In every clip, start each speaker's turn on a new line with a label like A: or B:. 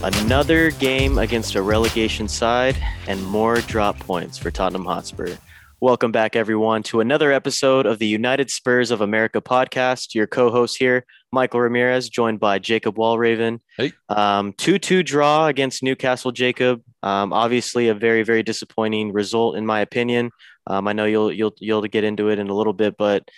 A: Another game against a relegation side and more drop points for Tottenham Hotspur. Welcome back, everyone, to another episode of the United Spurs of America podcast. Your co host here, Michael Ramirez, joined by Jacob Walraven.
B: Hey.
A: Um, 2 2 draw against Newcastle, Jacob. Um, obviously, a very, very disappointing result, in my opinion. Um, I know you'll, you'll, you'll get into it in a little bit, but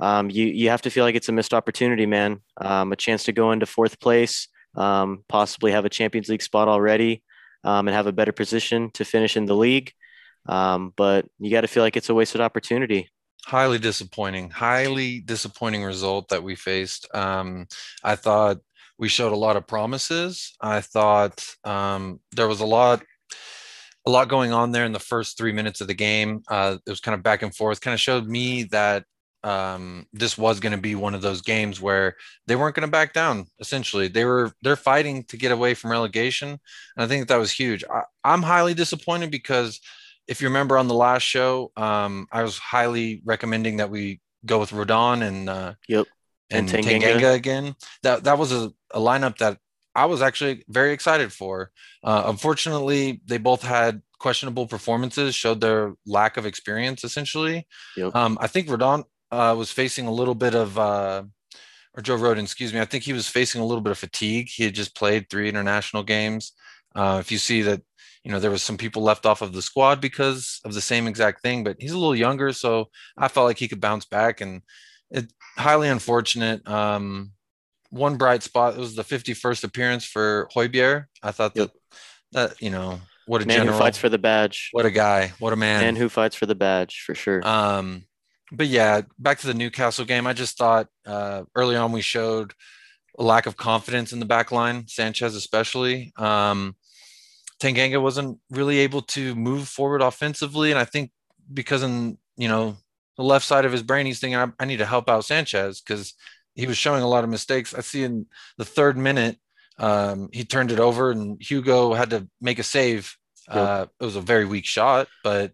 A: um, you, you have to feel like it's a missed opportunity, man. Um, a chance to go into fourth place, um, possibly have a Champions League spot already, um, and have a better position to finish in the league. Um, but you got to feel like it's a wasted opportunity.
B: Highly disappointing, highly disappointing result that we faced. Um, I thought we showed a lot of promises. I thought um, there was a lot, a lot going on there in the first three minutes of the game. Uh, it was kind of back and forth. Kind of showed me that um, this was going to be one of those games where they weren't going to back down. Essentially, they were they're fighting to get away from relegation, and I think that was huge. I, I'm highly disappointed because if you remember on the last show, um, I was highly recommending that we go with Rodon and uh,
A: Yep.
B: and,
A: And
B: Tanganga.
A: Tanganga.
B: again. That that was a, a lineup that I was actually very excited for. Uh, unfortunately, they both had questionable performances, showed their lack of experience. Essentially,
A: Yep.
B: um, I think Rodon uh, was facing a little bit of. Uh, or Joe Rodon, excuse me. I think he was facing a little bit of fatigue. He had just played three international games. Uh, if you see that, you know, there was some people left off of the squad because of the same exact thing, but he's a little younger, so I felt like he could bounce back. And it highly unfortunate. Um, one bright spot was the 51st appearance for Højbjerg. I thought that that you know what a
A: Man
B: general,
A: who fights for the badge.
B: what a guy, what a man.
A: Man who fights for the badge, for sure.
B: Um, but yeah, back to the Newcastle game. I just thought uh, early on we showed a lack of confidence in the back line, Sanchez especially. Um, Tanganga wasn't really able to move forward offensively, and I think because in you know the left side of his brain, he's thinking, I, I need to help out Sanchez because he was showing a lot of mistakes. I see in the third minute, um, he turned it over, and Hugo had to make a save.
A: Yep.
B: Uh, it was a very weak shot, but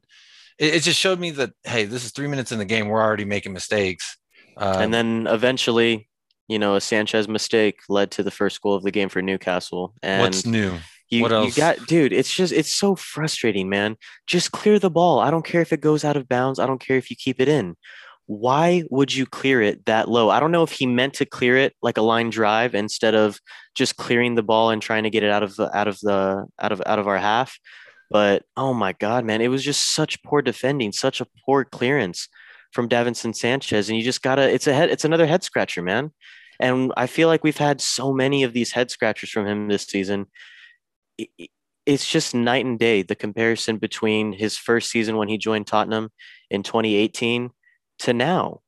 B: it, it just showed me that hey, this is three minutes in the game. We're already making mistakes. Uh,
A: and then eventually, you know, a Sanchez mistake led to the first goal of the game for Newcastle. And
B: what's new?
A: you,
B: what
A: you
B: else?
A: got, dude, it's just, it's so frustrating, man. Just clear the ball. I don't care if it goes out of bounds. I don't care if you keep it in. Why would you clear it that low? I don't know if he meant to clear it like a line drive instead of just clearing the ball and trying to get it out of the out of the out of out of our half. But oh my god, man, it was just such poor defending, such a poor clearance from Davinson Sanchez, and you just gotta. It's a head. It's another head scratcher, man. And I feel like we've had so many of these head scratchers from him this season. It- it- It's just night and day the comparison between his first season when he joined Tottenham in 2018 to now.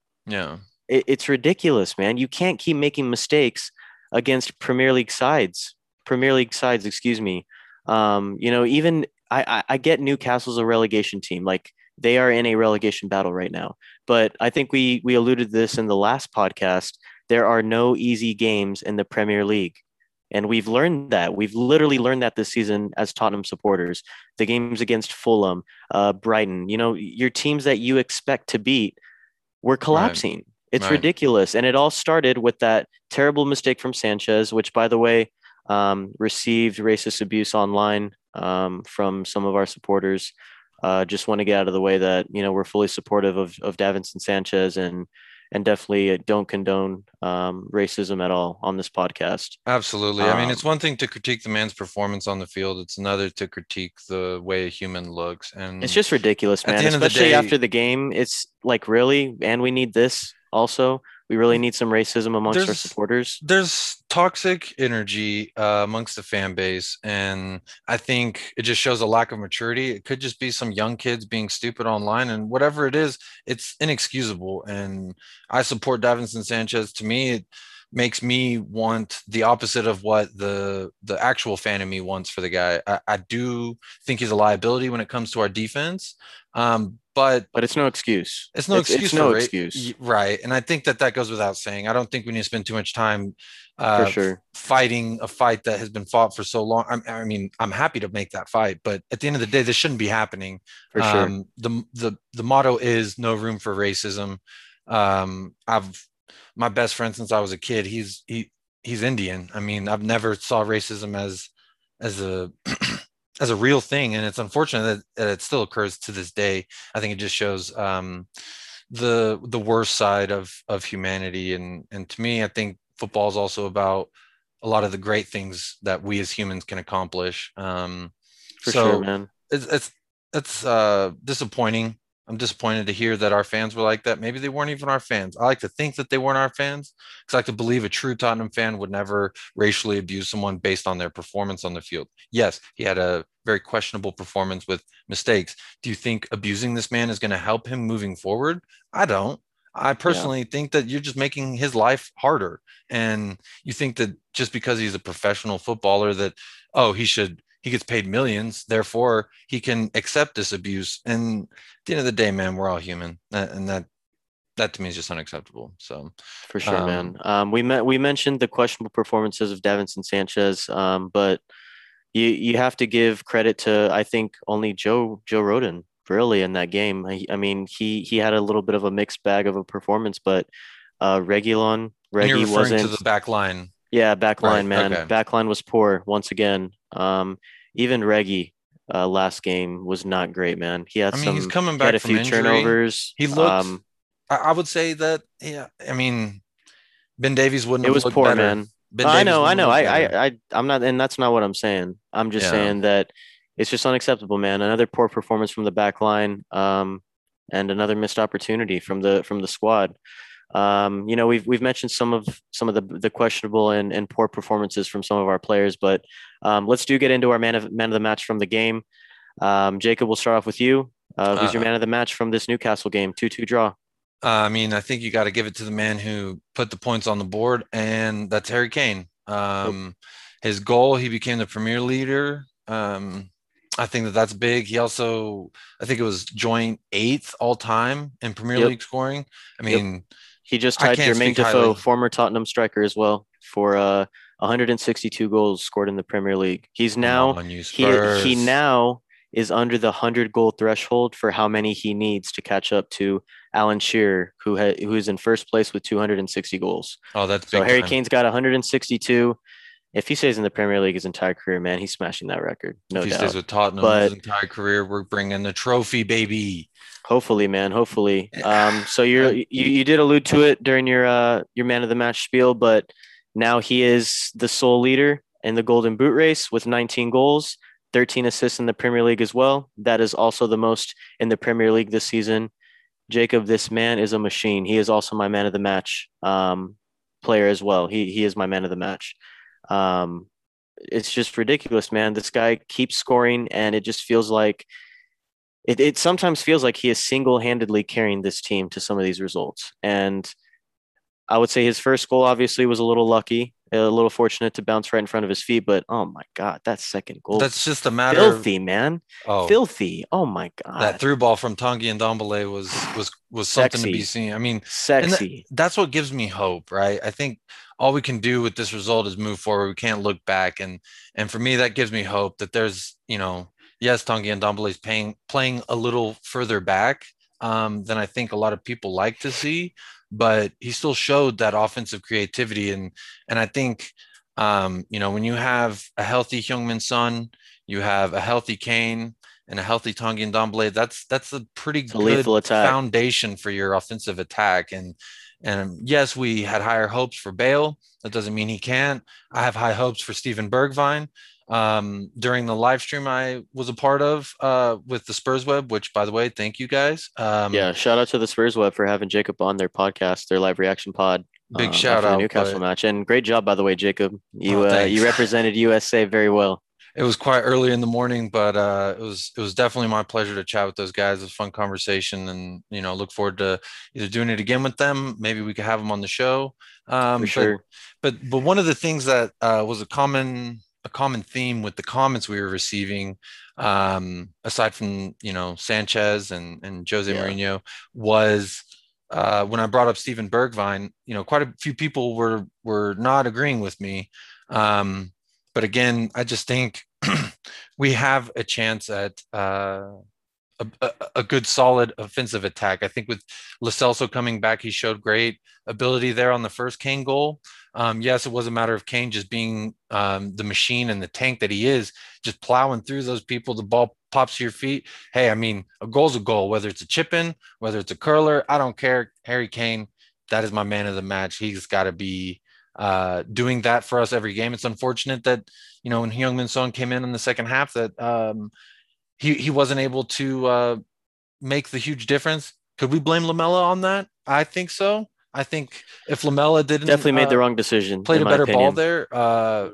B: Yeah,
A: it's ridiculous, man. You can't keep making mistakes against Premier League sides. Premier League sides, excuse me. Um, you know, even I, I, I get Newcastle's a relegation team. Like they are in a relegation battle right now. But I think we we alluded to this in the last podcast. There are no easy games in the Premier League. And we've learned that. We've literally learned that this season as Tottenham supporters. The games against Fulham, uh, Brighton, you know, your teams that you expect to beat were collapsing. It's
B: Right.
A: ridiculous. And it all started with that terrible mistake from Sanchez, which, by the way, um, received racist abuse online um, from some of our supporters. Uh, just want to get out of the way that you know we're fully supportive of of Davinson Sanchez and and definitely don't condone um, racism at all on this podcast.
B: absolutely. I mean,
A: Um,
B: it's one thing to critique the man's performance on the field. It's another to critique the way a human looks. And
A: It's just ridiculous, man.
B: of the
A: Especially
B: day-
A: after the game, it's like really, and we need this also. We really need some racism amongst our supporters.
B: there's toxic energy uh, amongst the fan base and i think it just shows a lack of maturity it could just be some young kids being stupid online and whatever it is it's inexcusable and i support davinson sanchez to me it makes me want the opposite of what the the actual fan in me wants for the guy i, I do think he's a liability when it comes to our defense um, but
A: But it's no excuse.
B: it's no
A: It's-
B: excuse
A: It's no
B: for
A: excuse
B: right and i think that that goes without saying i don't think we need to spend too much time uh,
A: for sure.
B: fighting a fight that has been fought for so long. I'm, I mean, I'm happy to make that fight, but at the end of the day, this shouldn't be happening.
A: For sure.
B: Um, the the the motto is no room for racism. Um, I've my best friend since I was a kid. He's he he's Indian. I mean, I've never saw racism as as a as a real thing, and it's unfortunate that, it still occurs to this day. I think it just shows um, the the worst side of of humanity, and and to me, I think football is also about a lot of the great things that we as humans can accomplish. Um,
A: For
B: so
A: sure, man.
B: It's it's it's uh, disappointing I'm disappointed to hear that our fans were like that. Maybe they weren't even our fans. I like to think that they weren't our fans because I like to believe a true Tottenham fan would never racially abuse someone based on their performance on the field. Yes, he had a very questionable performance with mistakes. Do you think abusing this man is going to help him moving forward? I don't. I personally yeah. think that you're just making his life harder. And you think that just because he's a professional footballer that, oh, he should he gets paid millions therefore he can accept this abuse and at the end of the day man we're all human and that that to me is just unacceptable so
A: for sure um, man um, we met we mentioned the questionable performances of Davinson Sanchez um, but you you have to give credit to I think only Joe Joe Rodon really in that game I, I mean he he had a little bit of a mixed bag of a performance but uh Reguilon
B: Reggie wasn't to the back line
A: yeah, back line, right, man. Okay. Back line was poor once again. Um, even Reggie uh, last game was not great, man. He had I mean, some. He's coming back. He had a few injury. turnovers.
B: He looked. Um, I, would say that. Yeah, I mean, Ben Davies wouldn't.
A: It was poor, better. man. Ben I know, I know. I, I, I, I'm not, and that's not what I'm saying. I'm just yeah. saying that it's just unacceptable, man. Another poor performance from the back line, um, and another missed opportunity from the from the squad. Um, you know, we've we've mentioned some of some of the the questionable and, and poor performances from some of our players, but um, let's do get into our man of man of the match from the game. Um, Jacob, we'll start off with you. Uh, who's uh, your man of the match from this Newcastle game? Two two draw.
B: Uh, I mean, I think you got to give it to the man who put the points on the board, and that's Harry Kane. Um, his goal, he became the Premier leader. Um, I think that that's big. He also, I think it was joint eighth all time in Premier yep. League scoring. I mean, yep.
A: He just tied Jermaine Defoe, former Tottenham striker as well, for uh, 162 goals scored in the Premier League. He's now he, he now is under the 100 goal threshold for how many he needs to catch up to Alan Shearer, who ha- who is in first place with 260 goals.
B: Oh, that's
A: so. Harry time. Kane's got 162. If he stays in the Premier League his entire career, man, he's smashing that record. No
B: if he
A: doubt.
B: stays with Tottenham but, his entire career, we're bringing the trophy, baby.
A: Hopefully, man. Hopefully. Um, so you're you, you did allude to it during your uh your man of the match spiel, but now he is the sole leader in the Golden Boot race with 19 goals, 13 assists in the Premier League as well. That is also the most in the Premier League this season. Jacob, this man is a machine. He is also my man of the match um, player as well. He he is my man of the match. Um, it's just ridiculous, man. This guy keeps scoring, and it just feels like it, it sometimes feels like he is single-handedly carrying this team to some of these results. And I would say his first goal obviously was a little lucky, a little fortunate to bounce right in front of his feet. But oh my god, that second goal.
B: That's just a matter
A: filthy, of, man. Oh, filthy. Oh my god.
B: That through ball from Tanguy and Ndombele was was was something Sexy. to be seen. I mean,
A: sexy.
B: That, that's what gives me hope, right? I think all we can do with this result is move forward. We can't look back, and and for me, that gives me hope that there's you know yes, Tanguy Ndombele is paying, playing a little further back um, than I think a lot of people like to see, but he still showed that offensive creativity. And, and I think, um, you know, when you have a healthy Heung-min Son, you have a healthy Kane and a healthy Tanguy Ndombele, that's, that's a pretty it's good a foundation for your offensive attack. And, and yes, we had higher hopes for Bale. That doesn't mean he can't. I have high hopes for Steven Bergwijn um, during the live stream I was a part of uh, with the Spurs Web, which by the way, thank you guys.
A: Um, yeah, shout out to the Spurs Web for having Jacob on their podcast, their live reaction pod.
B: Big uh, shout out
A: the Newcastle but... match, and great job by the way, Jacob. You oh, uh, you represented USA very well.
B: It was quite early in the morning, but uh, it was it was definitely my pleasure to chat with those guys. It was a fun conversation, and you know, look forward to either doing it again with them. Maybe we could have them on the show.
A: Um, For sure.
B: But, but but one of the things that uh, was a common a common theme with the comments we were receiving, um, aside from you know Sanchez and and Jose yeah. Mourinho, was uh, when I brought up Steven Bergwijn. You know, quite a few people were were not agreeing with me. Um, but again, I just think we have a chance at uh, a, a, a, good solid offensive attack. I think with Lo Celso coming back, he showed great ability there on the first Kane goal. Um, yes, it was a matter of Kane just being um, the machine and the tank that he is, just plowing through those people. The ball pops to your feet. Hey, I mean, a goal's a goal, whether it's a chip in, whether it's a curler, I don't care. Harry Kane, that is my man of the match. He's got to be uh, doing that for us every game. It's unfortunate that, you know, when Heung-min Son came in in the second half, that um, he, he wasn't able to uh, make the huge difference. Could we blame Lamela on that? I think so. I think if Lamela didn't
A: definitely made uh, the wrong decision,
B: played a better opinion. ball there. Uh,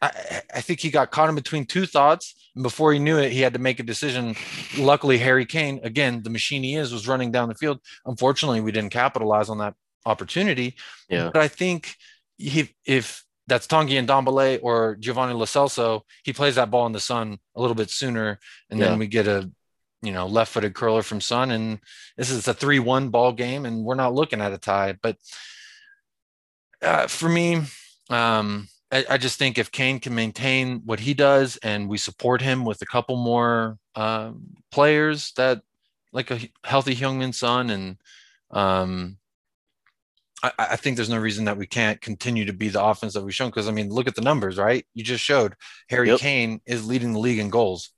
B: I, I, think he got caught in between two thoughts, and before he knew it, he had to make a decision. Luckily, Harry Kane, again, the machine he is, was running down the field. Unfortunately, we didn't capitalize on that opportunity.
A: Yeah.
B: But I think he, if that's Tanguy and Ndombele or Giovanni Lo Celso, he plays that ball in the Son a little bit sooner, and yeah. then we get a you know left-footed curler from Son. and this is a three-one ball game, and we're not looking at a tie. But uh, for me, um, I, I, just think if Kane can maintain what he does, and we support him with a couple more uh, players that like a healthy Heung-min Son and um, I, I, think there's no reason that we can't continue to be the offense that we've shown. Because I mean, look at the numbers, right? You just showed Harry yep. Kane is leading the league in goals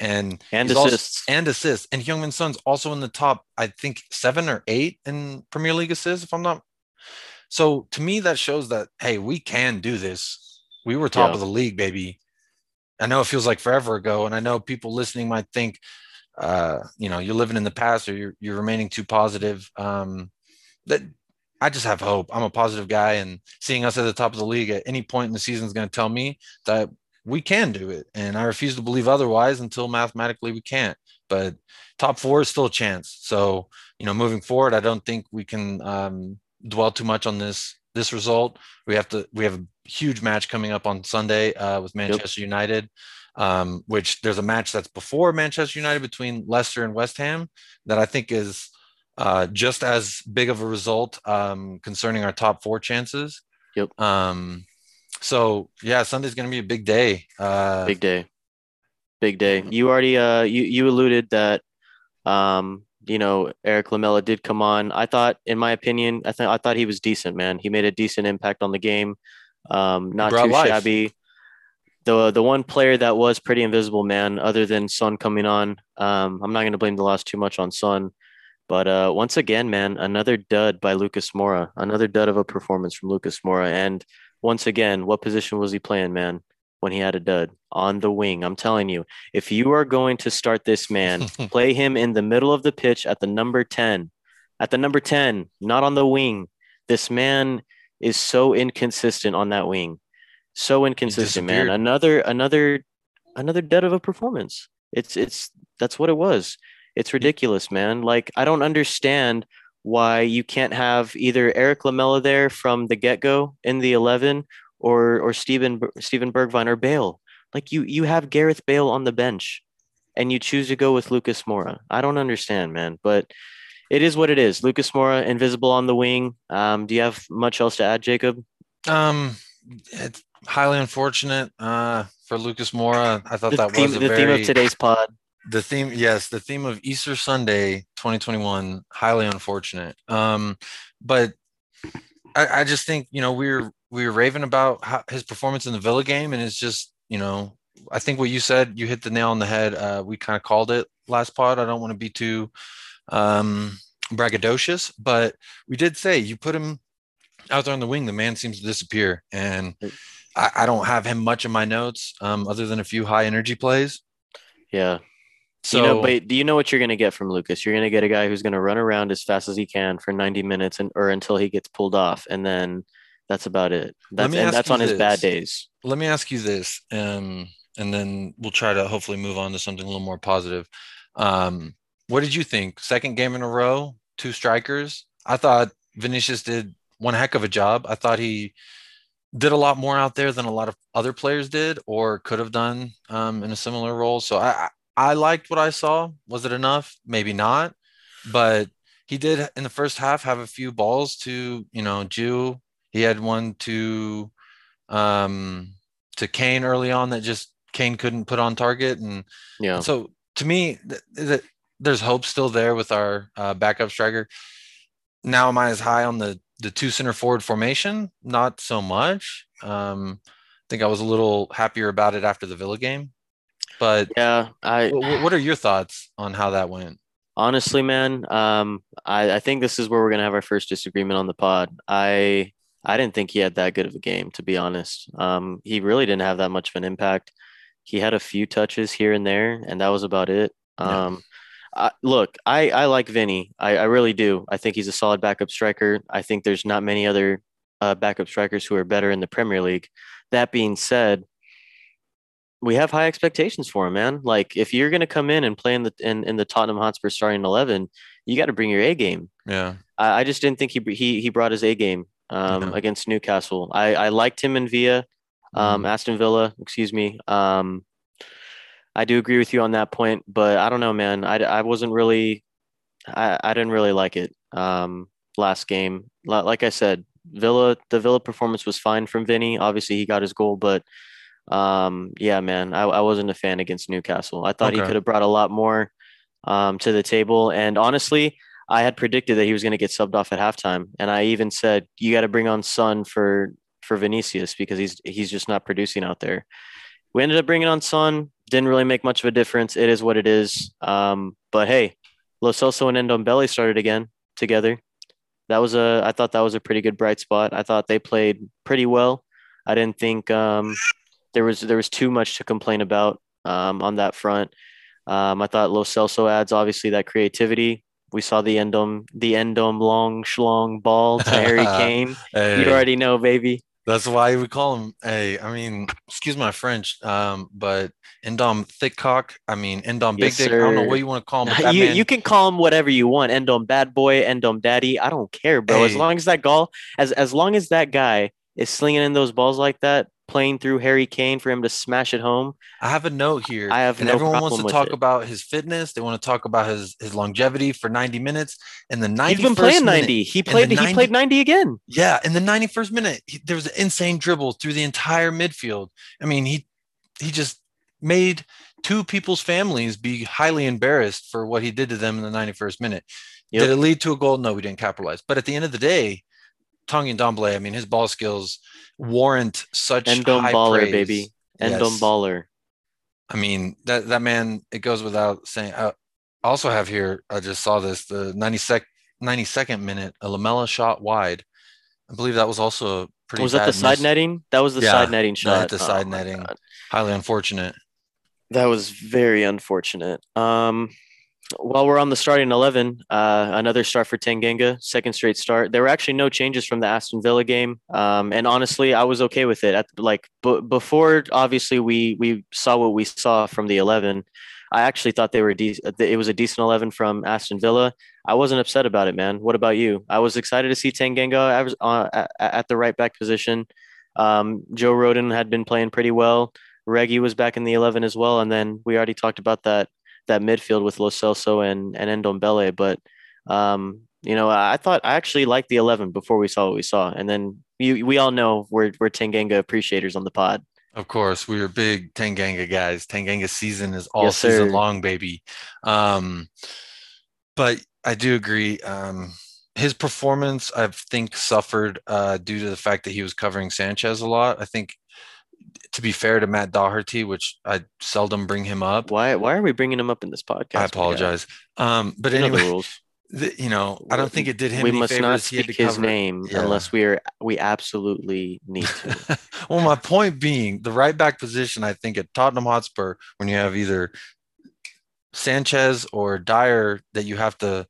B: and
A: and assists
B: also, and assists. And Heung-min Son's also in the top, I think seven or eight in Premier League assists, if I'm not. So to me, that shows that hey, we can do this. We were top yeah. of the league, baby. I know it feels like forever ago, and I know people listening might think, uh, you know, you're living in the past or you're you're remaining too positive. Um, that I just have hope. I'm a positive guy, and seeing us at the top of the league at any point in the season is going to tell me that we can do it. And I refuse to believe otherwise until mathematically we can't. But top four is still a chance. So you know, moving forward, I don't think we can um, dwell too much on this this result. We have to. We have a huge match coming up on Sunday uh, with Manchester yep. United. Um, which there's a match that's before Manchester United between Leicester and West Ham that I think is uh, just as big of a result um, concerning our top four chances.
A: Yep.
B: Um, so yeah, Sunday's going to be a big day. Uh,
A: big day. Big day. You already uh, you you alluded that um, you know Eric Lamela did come on. I thought, in my opinion, I think I thought he was decent, man. He made a decent impact on the game. Um, not too life. shabby. The the one player that was pretty invisible, man, other than Son coming on. Um, I'm not going to blame the loss too much on Son. But uh, once again, man, another dud by Lucas Moura, another dud of a performance from Lucas Moura, And once again, what position was he playing, man, when he had a dud? On the wing. I'm telling you, if you are going to start this man, play him in the middle of the pitch at the number 10. At the number 10, not on the wing. This man is so inconsistent on that wing. So inconsistent, man. Another another another dud of a performance. It's it's that's what it was. It's ridiculous, man. Like I don't understand why you can't have either Eric Lamela there from the get go in the eleven, or or Steven Steven Bergwijn or Bale. Like you you have Gareth Bale on the bench, and you choose to go with Lucas Moura. I don't understand, man. But it is what it is. Lucas Moura, invisible on the wing. Um, do you have much else to add, Jacob?
B: Um, it's highly unfortunate uh, for Lucas Moura. I thought the that
A: theme,
B: was
A: the
B: very...
A: theme of today's pod
B: the theme yes the theme of easter sunday 2021 highly unfortunate. Um but i, I just think you know we were we were raving about how, his performance in the villa game and it's just you know i think what you said you hit the nail on the head. Uh we kind of called it last pod. I don't want to be too um braggadocious but we did say you put him out there on the wing the man seems to disappear. And I, I don't have him much in my notes um other than a few high energy plays.
A: Yeah so, you know, but do you know what you're going to get from Lucas? You're going to get a guy who's going to run around as fast as he can for 90 minutes and or until he gets pulled off, and then that's about it. That's and that's on his bad days.
B: Let me ask you this, um, and then we'll try to hopefully move on to something a little more positive. Um, what did you think? Second game in a row, two strikers. I thought Vinicius did one heck of a job. I thought he did a lot more out there than a lot of other players did or could have done um, in a similar role. So I, I liked what I saw. Was it enough? Maybe not. But he did in the first half have a few balls to, you know, Jew. He had one to um to Kane early on that just Kane couldn't put on target. And
A: yeah.
B: And so to me, th- th- there's hope still there with our uh, backup striker. Now, am I as high on the the two center forward formation? Not so much. Um, I think I was a little happier about it after the Villa game. But
A: Yeah, I
B: what are your thoughts on how that went?
A: honestly, man, um, I, I think this is where we're gonna have our first disagreement on the pod. I I didn't think he had that good of a game, to be honest. Um, he really didn't have that much of an impact. He had a few touches here and there, and that was about it.
B: Yeah.
A: Um, I, look, I, I like Vinny. I, I really do. I think he's a solid backup striker. I think there's not many other uh, backup strikers who are better in the Premier League. That being said, we have high expectations for him, man. Like if you're gonna come in and play in the in, in the Tottenham Hotspur starting eleven, you got to bring your A game.
B: Yeah,
A: I, I just didn't think he he he brought his A game um, against Newcastle. I, I liked him in Villa, um,
B: Mhm.
A: Aston Villa, excuse me. Um, I do agree with you on that point, but I don't know, man. I, I wasn't really, I, I didn't really like it um, last game. Like I said, Villa, the Villa performance was fine from Vinny. Obviously, he got his goal, but um, yeah, man, I, I wasn't a fan against Newcastle. I thought he could have brought a lot more um, to the table. And honestly, I had predicted that he was going to get subbed off at halftime, and I even said you got to bring on Son for for Vinicius because he's he's just not producing out there. We ended up bringing on Son. Didn't really make much of a difference. It is what it is. Um, but hey, Lo Celso and Ndombele started again together. That was a. I thought that was a pretty good bright spot. I thought they played pretty well. I didn't think um, there was there was too much to complain about um, on that front. Um, I thought Lo Celso adds obviously that creativity. We saw the endom the endom long schlong ball to Harry Kane.
B: Hey,
A: You already know, baby.
B: that's why we call him. Hey, I mean, excuse my French, um, but Endom thick cock. I mean, Endom big
A: Yes,
B: dick. I don't know what you want to call him. But
A: you
B: man,
A: you can call him whatever you want. Endom bad boy, Endom daddy. I don't care, bro. As long as that goal, as as long as that guy is slinging in those balls like that, playing through Harry Kane for him to smash it home.
B: I have a note here.
A: I have
B: and
A: no
B: everyone wants to talk
A: it.
B: about his fitness. They want to talk about his his longevity for 90 minutes. And the 91st
A: He's been playing
B: minute-
A: 90. He played he
B: 90
A: played 90 again.
B: Yeah, in the 91st minute, he, there was an insane dribble through the entire midfield. I mean, he he just made two people's families be highly embarrassed for what he did to them in the 91st minute.
A: Yep.
B: Did it lead to a goal? No, we didn't capitalize. But at the end of the day, Tanguy Ndombele, I mean, his ball skills warrant such
A: Endom
B: high
A: baller,
B: praise.
A: baby. Endom
B: Yes.
A: baller.
B: I mean, that that man, it goes without saying. I also have here, I just saw this, the 92nd, 92nd minute, a Lamela shot wide. I believe that was also a pretty
A: Was that the
B: bad
A: side
B: miss.
A: netting? That was the
B: Yeah,
A: side netting shot.
B: the
A: Oh
B: side
A: my
B: netting. Highly unfortunate.
A: That was very unfortunate. Um, while we're on the starting 11, uh, another start for Tanganga, second straight start. There were actually no changes from the Aston Villa game. Um, and honestly, I was okay with it. At like b- before, obviously, we we saw what we saw from the 11. I actually thought they were de- it was a decent 11 from Aston Villa. I wasn't upset about it, man. What about you? I was excited to see Tanganga was, uh, at, at the right back position. Um, Joe Rodon had been playing pretty well. Reggie was back in the 11 as well. And then we already talked about that that midfield with Lo Celso and, and Ndombele. But, um, you know, I thought I actually liked the 11 before we saw what we saw. And then you, we all know we're, we're Tanganga appreciators on the pod.
B: Of course, we are big Tanganga guys. Tanganga season is all
A: Yes,
B: season
A: sir.
B: long, baby. Um, but I do agree. Um, his performance, I think, suffered uh, due to the fact that he was covering Sanchez a lot. I think, to be fair to Matt Doherty, which I seldom bring him up,
A: Why, why are we bringing him up in this podcast?
B: I apologize. Um, but
A: You
B: anyway,
A: rules.
B: the, you know, I don't think it did him
A: we
B: any
A: must
B: favors.
A: not speak his name
B: Yeah.
A: unless we are we absolutely need to.
B: well, my point being, the right back position, I think at Tottenham Hotspur, when you have either Sanchez or Dier that you have to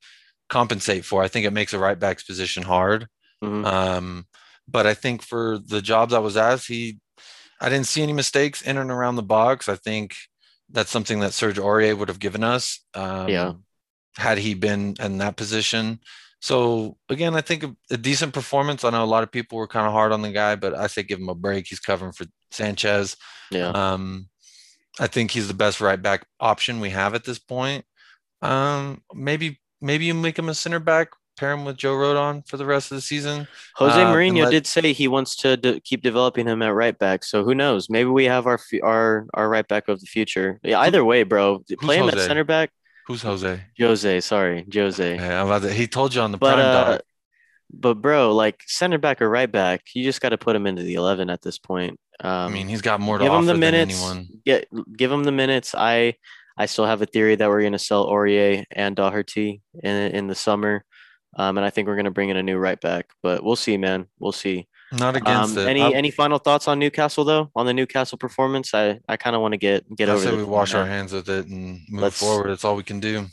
B: compensate for, I think it makes a right back's position hard.
A: Mhm.
B: Um, but I think for the jobs I was asked, he, I didn't see any mistakes in and around the box. I think that's something that Serge Aurier would have given us. Um,
A: Yeah.
B: Had he been in that position. So again, I think a, a decent performance. I know a lot of people were kind of hard on the guy, but I say give him a break. He's covering for Sanchez.
A: Yeah.
B: Um, I think he's the best right back option we have at this point. Um, maybe maybe you make him a center back pair him with Joe Rodon for the rest of the season.
A: Jose
B: Uh,
A: Mourinho
B: let-
A: did say he wants to de- keep developing him at right back. So who knows? Maybe we have our fu- our our right back of the future. Yeah, either way, bro. Play him at center back.
B: Who's Jose?
A: Jose, sorry, Jose.
B: About to- he told you on the
A: But
B: prime
A: uh,
B: dog.
A: but bro, like center back or right back, you just got to put him into the eleven at this point. Um,
B: I mean, he's got more to
A: give him the
B: than
A: minutes.
B: anyone.
A: Get give him the minutes. I I still have a theory that we're going to sell Aurier and Doherty in in the summer, um, and I think we're going to bring in a new right back. But we'll see, man. We'll see.
B: Not against
A: Um,
B: it.
A: any
B: I,
A: any final thoughts on Newcastle though? On the Newcastle performance, I I kind of want to get get
B: I
A: over.
B: say
A: this
B: we wash our hands with it and move
A: Let's-
B: forward. It's all we can do.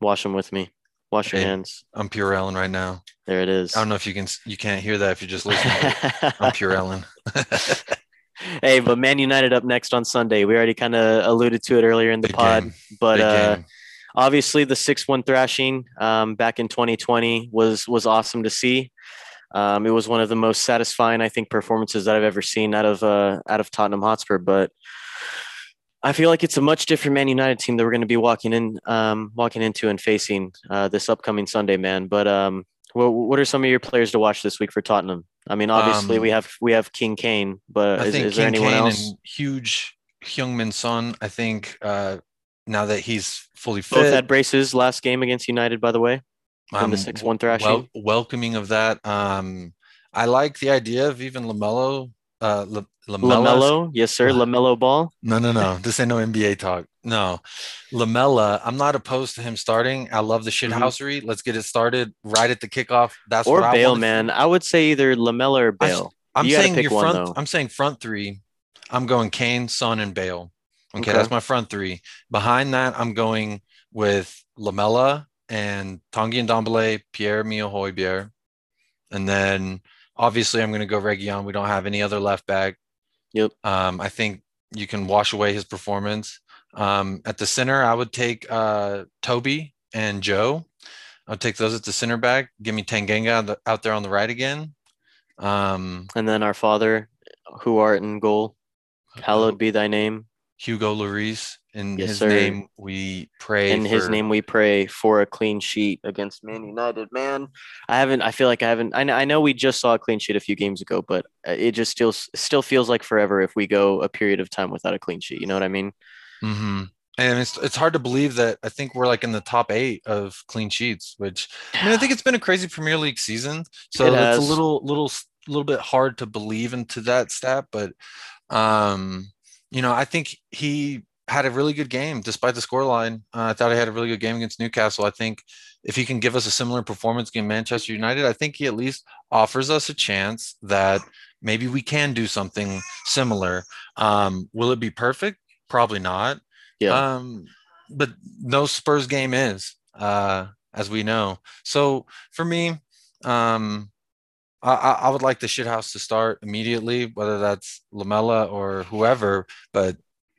A: Wash them with me. Wash your
B: Hey.
A: hands.
B: I'm pure Ellen right now.
A: There it is.
B: I don't know if you can you can't hear that if you're just listening. I'm pure Ellen.
A: hey, but Man United up next on Sunday. We already kind of alluded to it earlier in the
B: Big
A: pod,
B: game.
A: but
B: Big
A: uh,
B: game.
A: Obviously the six-one thrashing um, back in 2020 was was awesome to see. Um, it was one of the most satisfying, I think, performances that I've ever seen out of uh, out of Tottenham Hotspur. But I feel like it's a much different Man United team that we're going to be walking in, um, walking into and facing uh, this upcoming Sunday, man. But um, what, what are some of your players to watch this week for Tottenham? I mean, obviously
B: Um,
A: we have we have King Kane, but
B: I
A: is,
B: think
A: is there
B: King
A: anyone
B: Kane
A: else?
B: and huge Heung-min Son. I think uh, now that he's fully fit.
A: Both had braces last game against United, by the way. in the 6-1 thrashing.
B: wel- welcoming of that. Um, I like the idea of even Lamelo. Uh, La-
A: Lamelo, yes sir, Lamelo Ball.
B: No, no, no. This ain't no NBA talk. No, Lamela. I'm not opposed to him starting. I love the shithousery. Let's get it started right at the kickoff. That's
A: Mm-hmm. Or
B: what
A: Bale,
B: wanna
A: man. I would say either Lamela or
B: I
A: Bale.
B: I'm
A: You gotta
B: saying
A: pick
B: your
A: one,
B: front.
A: though.
B: I'm saying front three. I'm going Kane, Son, and Bale. Okay,
A: Okay.
B: that's my front three. Behind that, I'm going with Lamela and Tanguy and Dombele, Pierre Emile Højbjerg. And then obviously I'm going to go Region. We don't have any other left back.
A: Yep.
B: Um, I think you can wash away his performance. Um, at the center, I would take uh, Toby and Joe. I'll take those at the center back. Give me Tanganga out there on the right again. Um,
A: And then our Father, who art in goal, hallowed be thy name.
B: Hugo Lloris. In
A: Yes,
B: his
A: sir.
B: name, we pray.
A: In his
B: for-
A: name we pray for a clean sheet against Man United. Man, I haven't. I feel like I haven't. I know, I know we just saw a clean sheet a few games ago, but uh, it just still still feels like forever if we go a period of time without a clean sheet. You know what I mean?
B: hmm And it's it's hard to believe that I think we're like in the top eight of clean sheets, which I mean I think it's been a crazy Premier League season, so
A: It
B: it's
A: has.
B: a little little little bit hard to believe into that stat. But um, you know, I think he had a really good game despite the scoreline. Uh, I thought he had a really good game against Newcastle. I think if he can give us a similar performance against Manchester United, I think he at least offers us a chance that maybe we can do something similar. Um, will it be perfect? Probably not.
A: Yeah.
B: Um, but no Spurs game is, uh, as we know. So for me, um, I, I would like the shithouse to start immediately, whether that's Lamela or whoever. But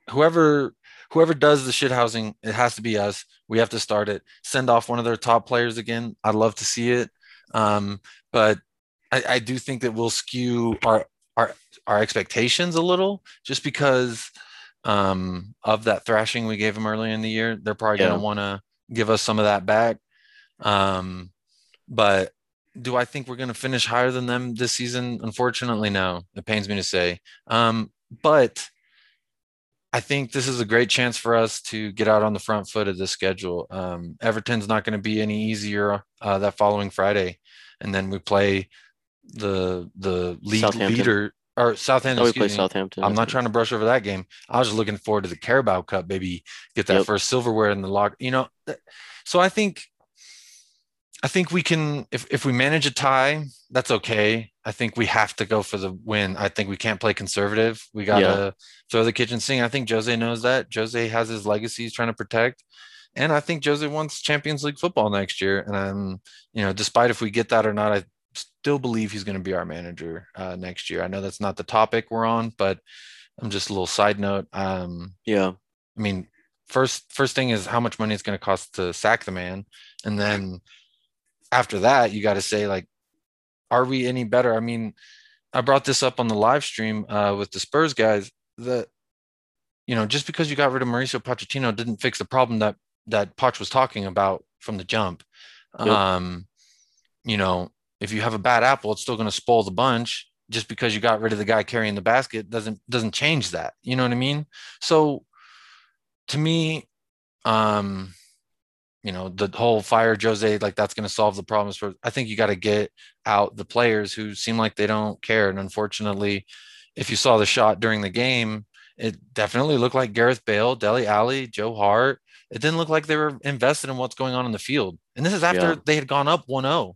B: whoever whoever does the shithousing, it has to be us. We have to start it. Send off one of their top players again. I'd love to see it. Um, but I, I do think that we'll skew our our our expectations a little just because um, of that thrashing we gave them earlier in the year. They're probably
A: Yeah.
B: going to want to give us some of that back. Um, but do I think we're going to finish higher than them this season? Unfortunately, no. It pains me to say. Um, but I think this is a great chance for us to get out on the front foot of this schedule. Um, Everton's not going to be any easier uh, that following Friday, and then we play the the league leader or Southampton.
A: Oh, we play
B: me.
A: Southampton.
B: I'm not trying to brush over that game. I was just looking forward to the Carabao Cup, baby. Get that
A: Yep.
B: first silverware in the lock. You know, so I think, I think we can. If if we manage a tie, that's okay. I think we have to go for the win. I think we can't play conservative. We gotta throw the kitchen sink. I think Jose knows that. Jose has his legacy he's trying to protect. And I think Jose wants Champions League football next year. And I'm, you know, despite if we get that or not, I still believe he's going to be our manager uh, next year. I know that's not the topic we're on, but I'm just a little side note. Um,
A: Yeah.
B: I mean, first first thing is how much money it's going to cost to sack the man, and then after that, you got to say like, are we any better? I mean, I brought this up on the live stream uh, with the Spurs guys. That you know, just because you got rid of Mauricio Pochettino didn't fix the problem that that Poch was talking about from the jump.
A: Yep.
B: Um, you know, if you have a bad apple, it's still going to spoil the bunch. Just because you got rid of the guy carrying the basket doesn't doesn't change that. You know what I mean? So to me, um, you know, the whole fire Jose, like that's going to solve the problems for. I think you got to get out the players who seem like they don't care. And unfortunately, if you saw the shot during the game, it definitely looked like Gareth Bale, Dele Alli, Joe Hart. It didn't look like they were invested in what's going on in the field. And this is after yeah. they had gone up 1 0.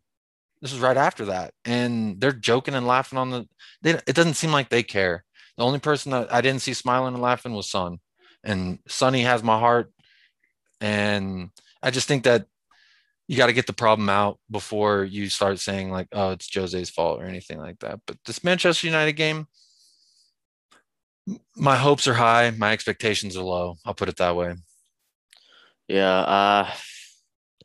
B: This is right after that. And they're joking and laughing on the. They, it doesn't seem like they care. The only person that I didn't see smiling and laughing was Son. And Sonny has my heart. And I just think that you got to get the problem out before you start saying, like, oh, it's Jose's fault or anything like that. But this Manchester United game, my hopes are high. My expectations are low. I'll put it that way.
A: Yeah. Uh,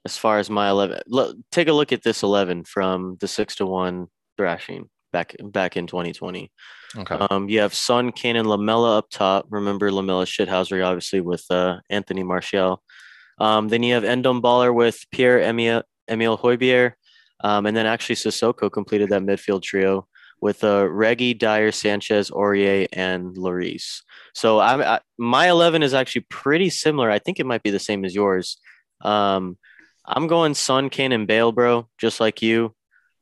A: as far as my 11, look, take a look at this 11 from the six to one thrashing back back in 2020. Okay. Um, you have Son, Kane, and Lamela up top. Remember Lamela shithousery, obviously, with uh, Anthony Martial. Um, then you have Endom Baller with Pierre Emile, Emile Højbjerg. Um, and then actually Sissoko completed that midfield trio with uh, Reggie, Dier, Sanchez, Aurier, and Lloris. So I'm, I, my 11 is actually pretty similar. I think it might be the same as yours. Um, I'm going Son, Kane, and Bale, bro, just like you.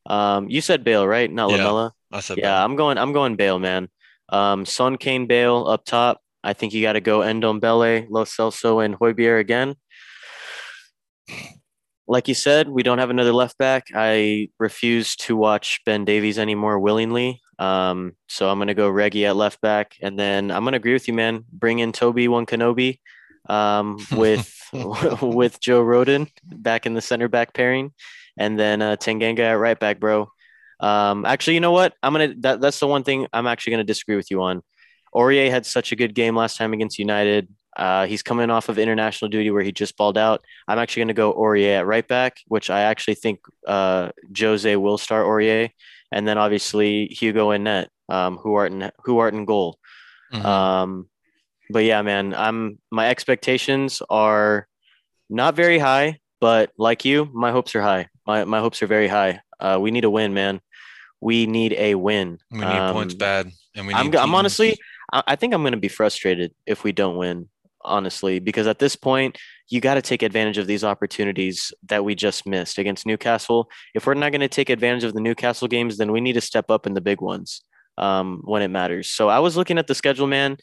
A: Um, you said Bale, right? Not yeah, Lamela. I said. Yeah, Bale. I'm going. I'm going Bale, man. Um, Son, Kane, Bale up top. I think you got to go Ndombele, Lo Celso, and Højbjerg again like you said, we don't have another left back. I refuse to watch Ben Davies anymore willingly. Um, so I'm going to go Reggie at left back. And then I'm going to agree with you, man. Bring in Toby One Kenobi um, with with Joe Rodon back in the center back pairing. And then uh, Tanganga at right back, bro. Um, actually, you know what? I'm going to, that, that's the one thing I'm actually going to disagree with you on. Aurier had such a good game last time against United. Uh, he's coming off of international duty where he just balled out. I'm actually going to go Aurier at right back, which I actually think uh, Jose will start Aurier, and then obviously Hugo and net, um, who are in who are in goal. Mm-hmm. Um, but yeah, man, I'm my expectations are not very high, but like you, my hopes are high. My my hopes are very high. Uh, we need a win, man. We need a win.
B: We need um, points bad, and we.
A: I'm, I'm honestly, I think I'm going to be frustrated if we don't win honestly, because at this point, you got to take advantage of these opportunities that we just missed against Newcastle. If we're not going to take advantage of the Newcastle games, then we need to step up in the big ones um, when it matters. So I was looking at the schedule, man.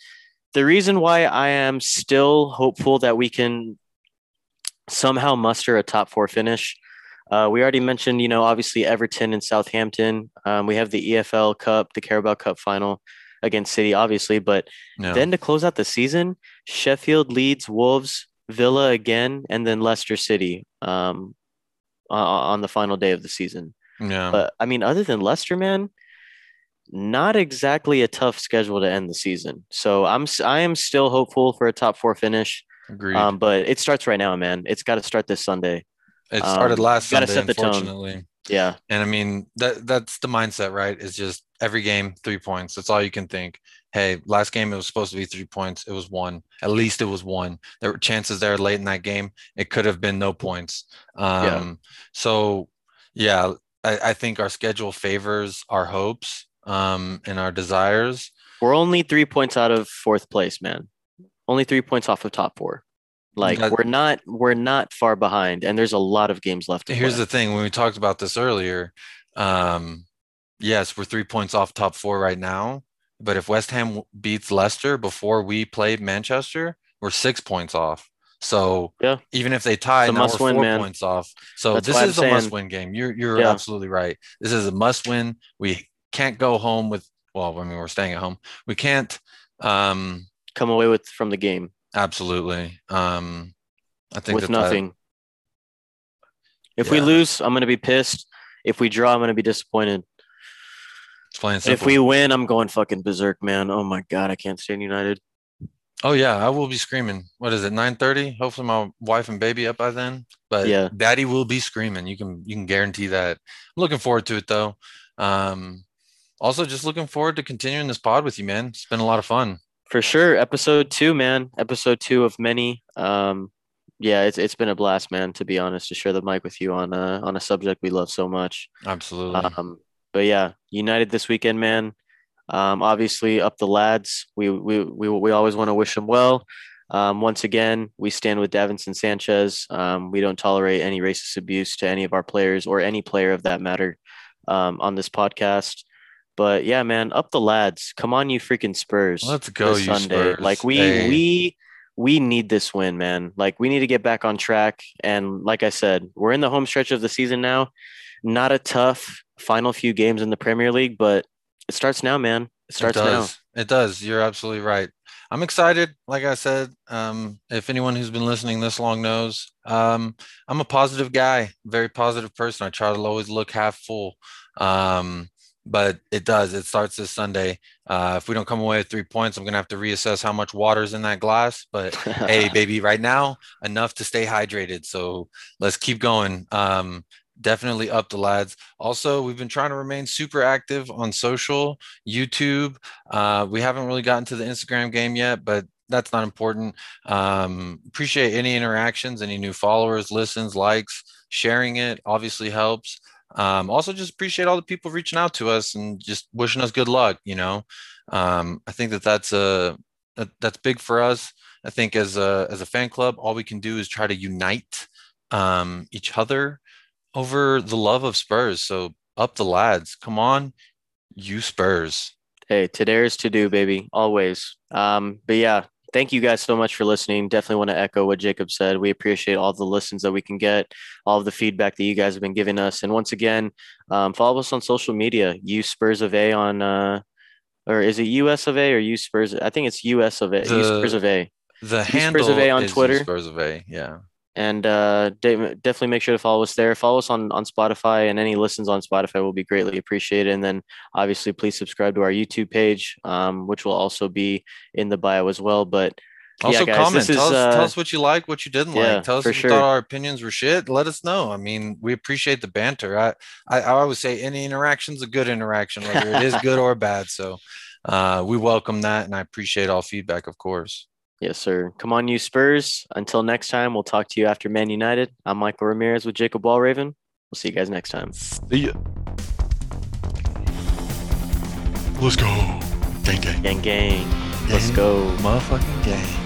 A: The reason why I am still hopeful that we can somehow muster a top four finish. Uh, we already mentioned, you know, obviously Everton and Southampton. Um, we have the EFL Cup, the Carabao Cup final against City, obviously. But then to close out the season, Sheffield Leeds, Wolves, Villa again, and then Leicester City um, on the final day of the season. Yeah. But I mean, other than Leicester, man, not exactly a tough schedule to end the season. So I'm I am still hopeful for a top four finish. Agreed. Um, but it starts right now, man. It's got to start this Sunday.
B: It started um, last Sunday, set the unfortunately.
A: Tone. Yeah.
B: And I mean that that's the mindset, right? Is just every game three points. That's all you can think. Hey, last game it was supposed to be three points. It was one. At least it was one. There were chances there late in that game. It could have been no points. Um, yeah. So yeah, I, I think our schedule favors our hopes um, and our desires.
A: We're only three points out of fourth place, man. Only three points off of top four. Like we're not we're not far behind, and there's a lot of games left.
B: here's play. the thing: when we talked about this earlier, um, yes, we're three points off top four right now. But if West Ham beats Leicester before we play Manchester, we're six points off. So yeah. even if they tie, now we're four win, points off. So That's this is I'm a must-win game. You're you're yeah. absolutely right. This is a must-win. We can't go home with well, I mean we're staying at home. We can't um,
A: come away with from the game.
B: Absolutely. Um, I think
A: with nothing. That, if yeah. we lose, I'm going to be pissed. If we draw, I'm going to be disappointed.
B: It's plain
A: simple. If we win, I'm going fucking berserk, man. Oh my god, I can't stand United.
B: Oh yeah, I will be screaming. What is it? 9:30? Hopefully my wife and baby up by then. But yeah, daddy will be screaming. You can you can guarantee that. I'm looking forward to it though. Um, also just looking forward to continuing this pod with you, man. It's been a lot of fun
A: for sure episode two man episode two of many um yeah, it's it's been a blast, man. To be honest, to share the mic with you on a on a subject we love so much.
B: Absolutely.
A: Um, but yeah, United this weekend, man. Um, obviously, up the lads. We we we we always want to wish them well. Um, once again, we stand with Davinson Sanchez. Um, we don't tolerate any racist abuse to any of our players or any player of that matter um, on this podcast. But yeah, man, up the lads. Come on, you freaking Spurs.
B: Let's go, you
A: Sunday.
B: Spurs.
A: Like we
B: Hey.
A: we we need this win, man. Like we need to get back on track. And like I said, we're in the home stretch of the season now. Not a tough final few games in the Premier League, but it starts now, man. It starts
B: it
A: now.
B: It does. You're absolutely right. I'm excited. Like I said, um, if anyone who's been listening this long knows, um, I'm a positive guy, very positive person. I try to always look half full. Um, but it does. It starts this Sunday. Uh, if we don't come away with three points, I'm gonna have to reassess how much water's in that glass. But hey, baby, right now enough to stay hydrated. So let's keep going. Um, definitely up the lads. Also, we've been trying to remain super active on social, YouTube. Uh, we haven't really gotten to the Instagram game yet, but that's not important. Um, appreciate any interactions, any new followers, listens, likes, sharing it obviously helps. Um, also, just appreciate all the people reaching out to us and just wishing us good luck. You know, um, I think that that's a that, that's big for us. I think as a as a fan club, all we can do is try to unite um, each other over the love of Spurs. So up the lads, come on, you Spurs.
A: Hey, to dare is to do, baby, always. Um, but yeah, thank you guys so much for listening. Definitely want to echo what Jacob said. We appreciate all the listens that we can get, all of the feedback that you guys have been giving us. And once again, um, follow us on social media. You Spurs of A on, uh, or is it US of A or you Spurs? I think it's US of A.
B: The-
A: Spurs of A.
B: The
A: You Spurs
B: handle
A: of A on Twitter.
B: Spurs of A. Yeah.
A: And uh, de- definitely make sure to follow us there. Follow us on on Spotify, and any listens on Spotify will be greatly appreciated. And then obviously, please subscribe to our YouTube page, um, which will also be in the bio as well. But
B: Also,
A: yeah, guys,
B: comment. Tell
A: is,
B: us, tell
A: uh,
B: us what you like, what you didn't
A: yeah,
B: like. Tell us if you
A: sure.
B: thought our opinions were shit. Let us know. I mean, we appreciate the banter. I, I, I always say any interaction's a good interaction, whether it is good or bad. So uh, we welcome that, and I appreciate all feedback, of course.
A: Yes, sir. Come on, you Spurs. Until next time, we'll talk to you after Man United. I'm Michael Ramirez with Jacob Wallraven. We'll see you guys next time.
B: See ya.
C: Let's go. Gang gang.
A: Gang, gang. Let's go.
B: Motherfucking game.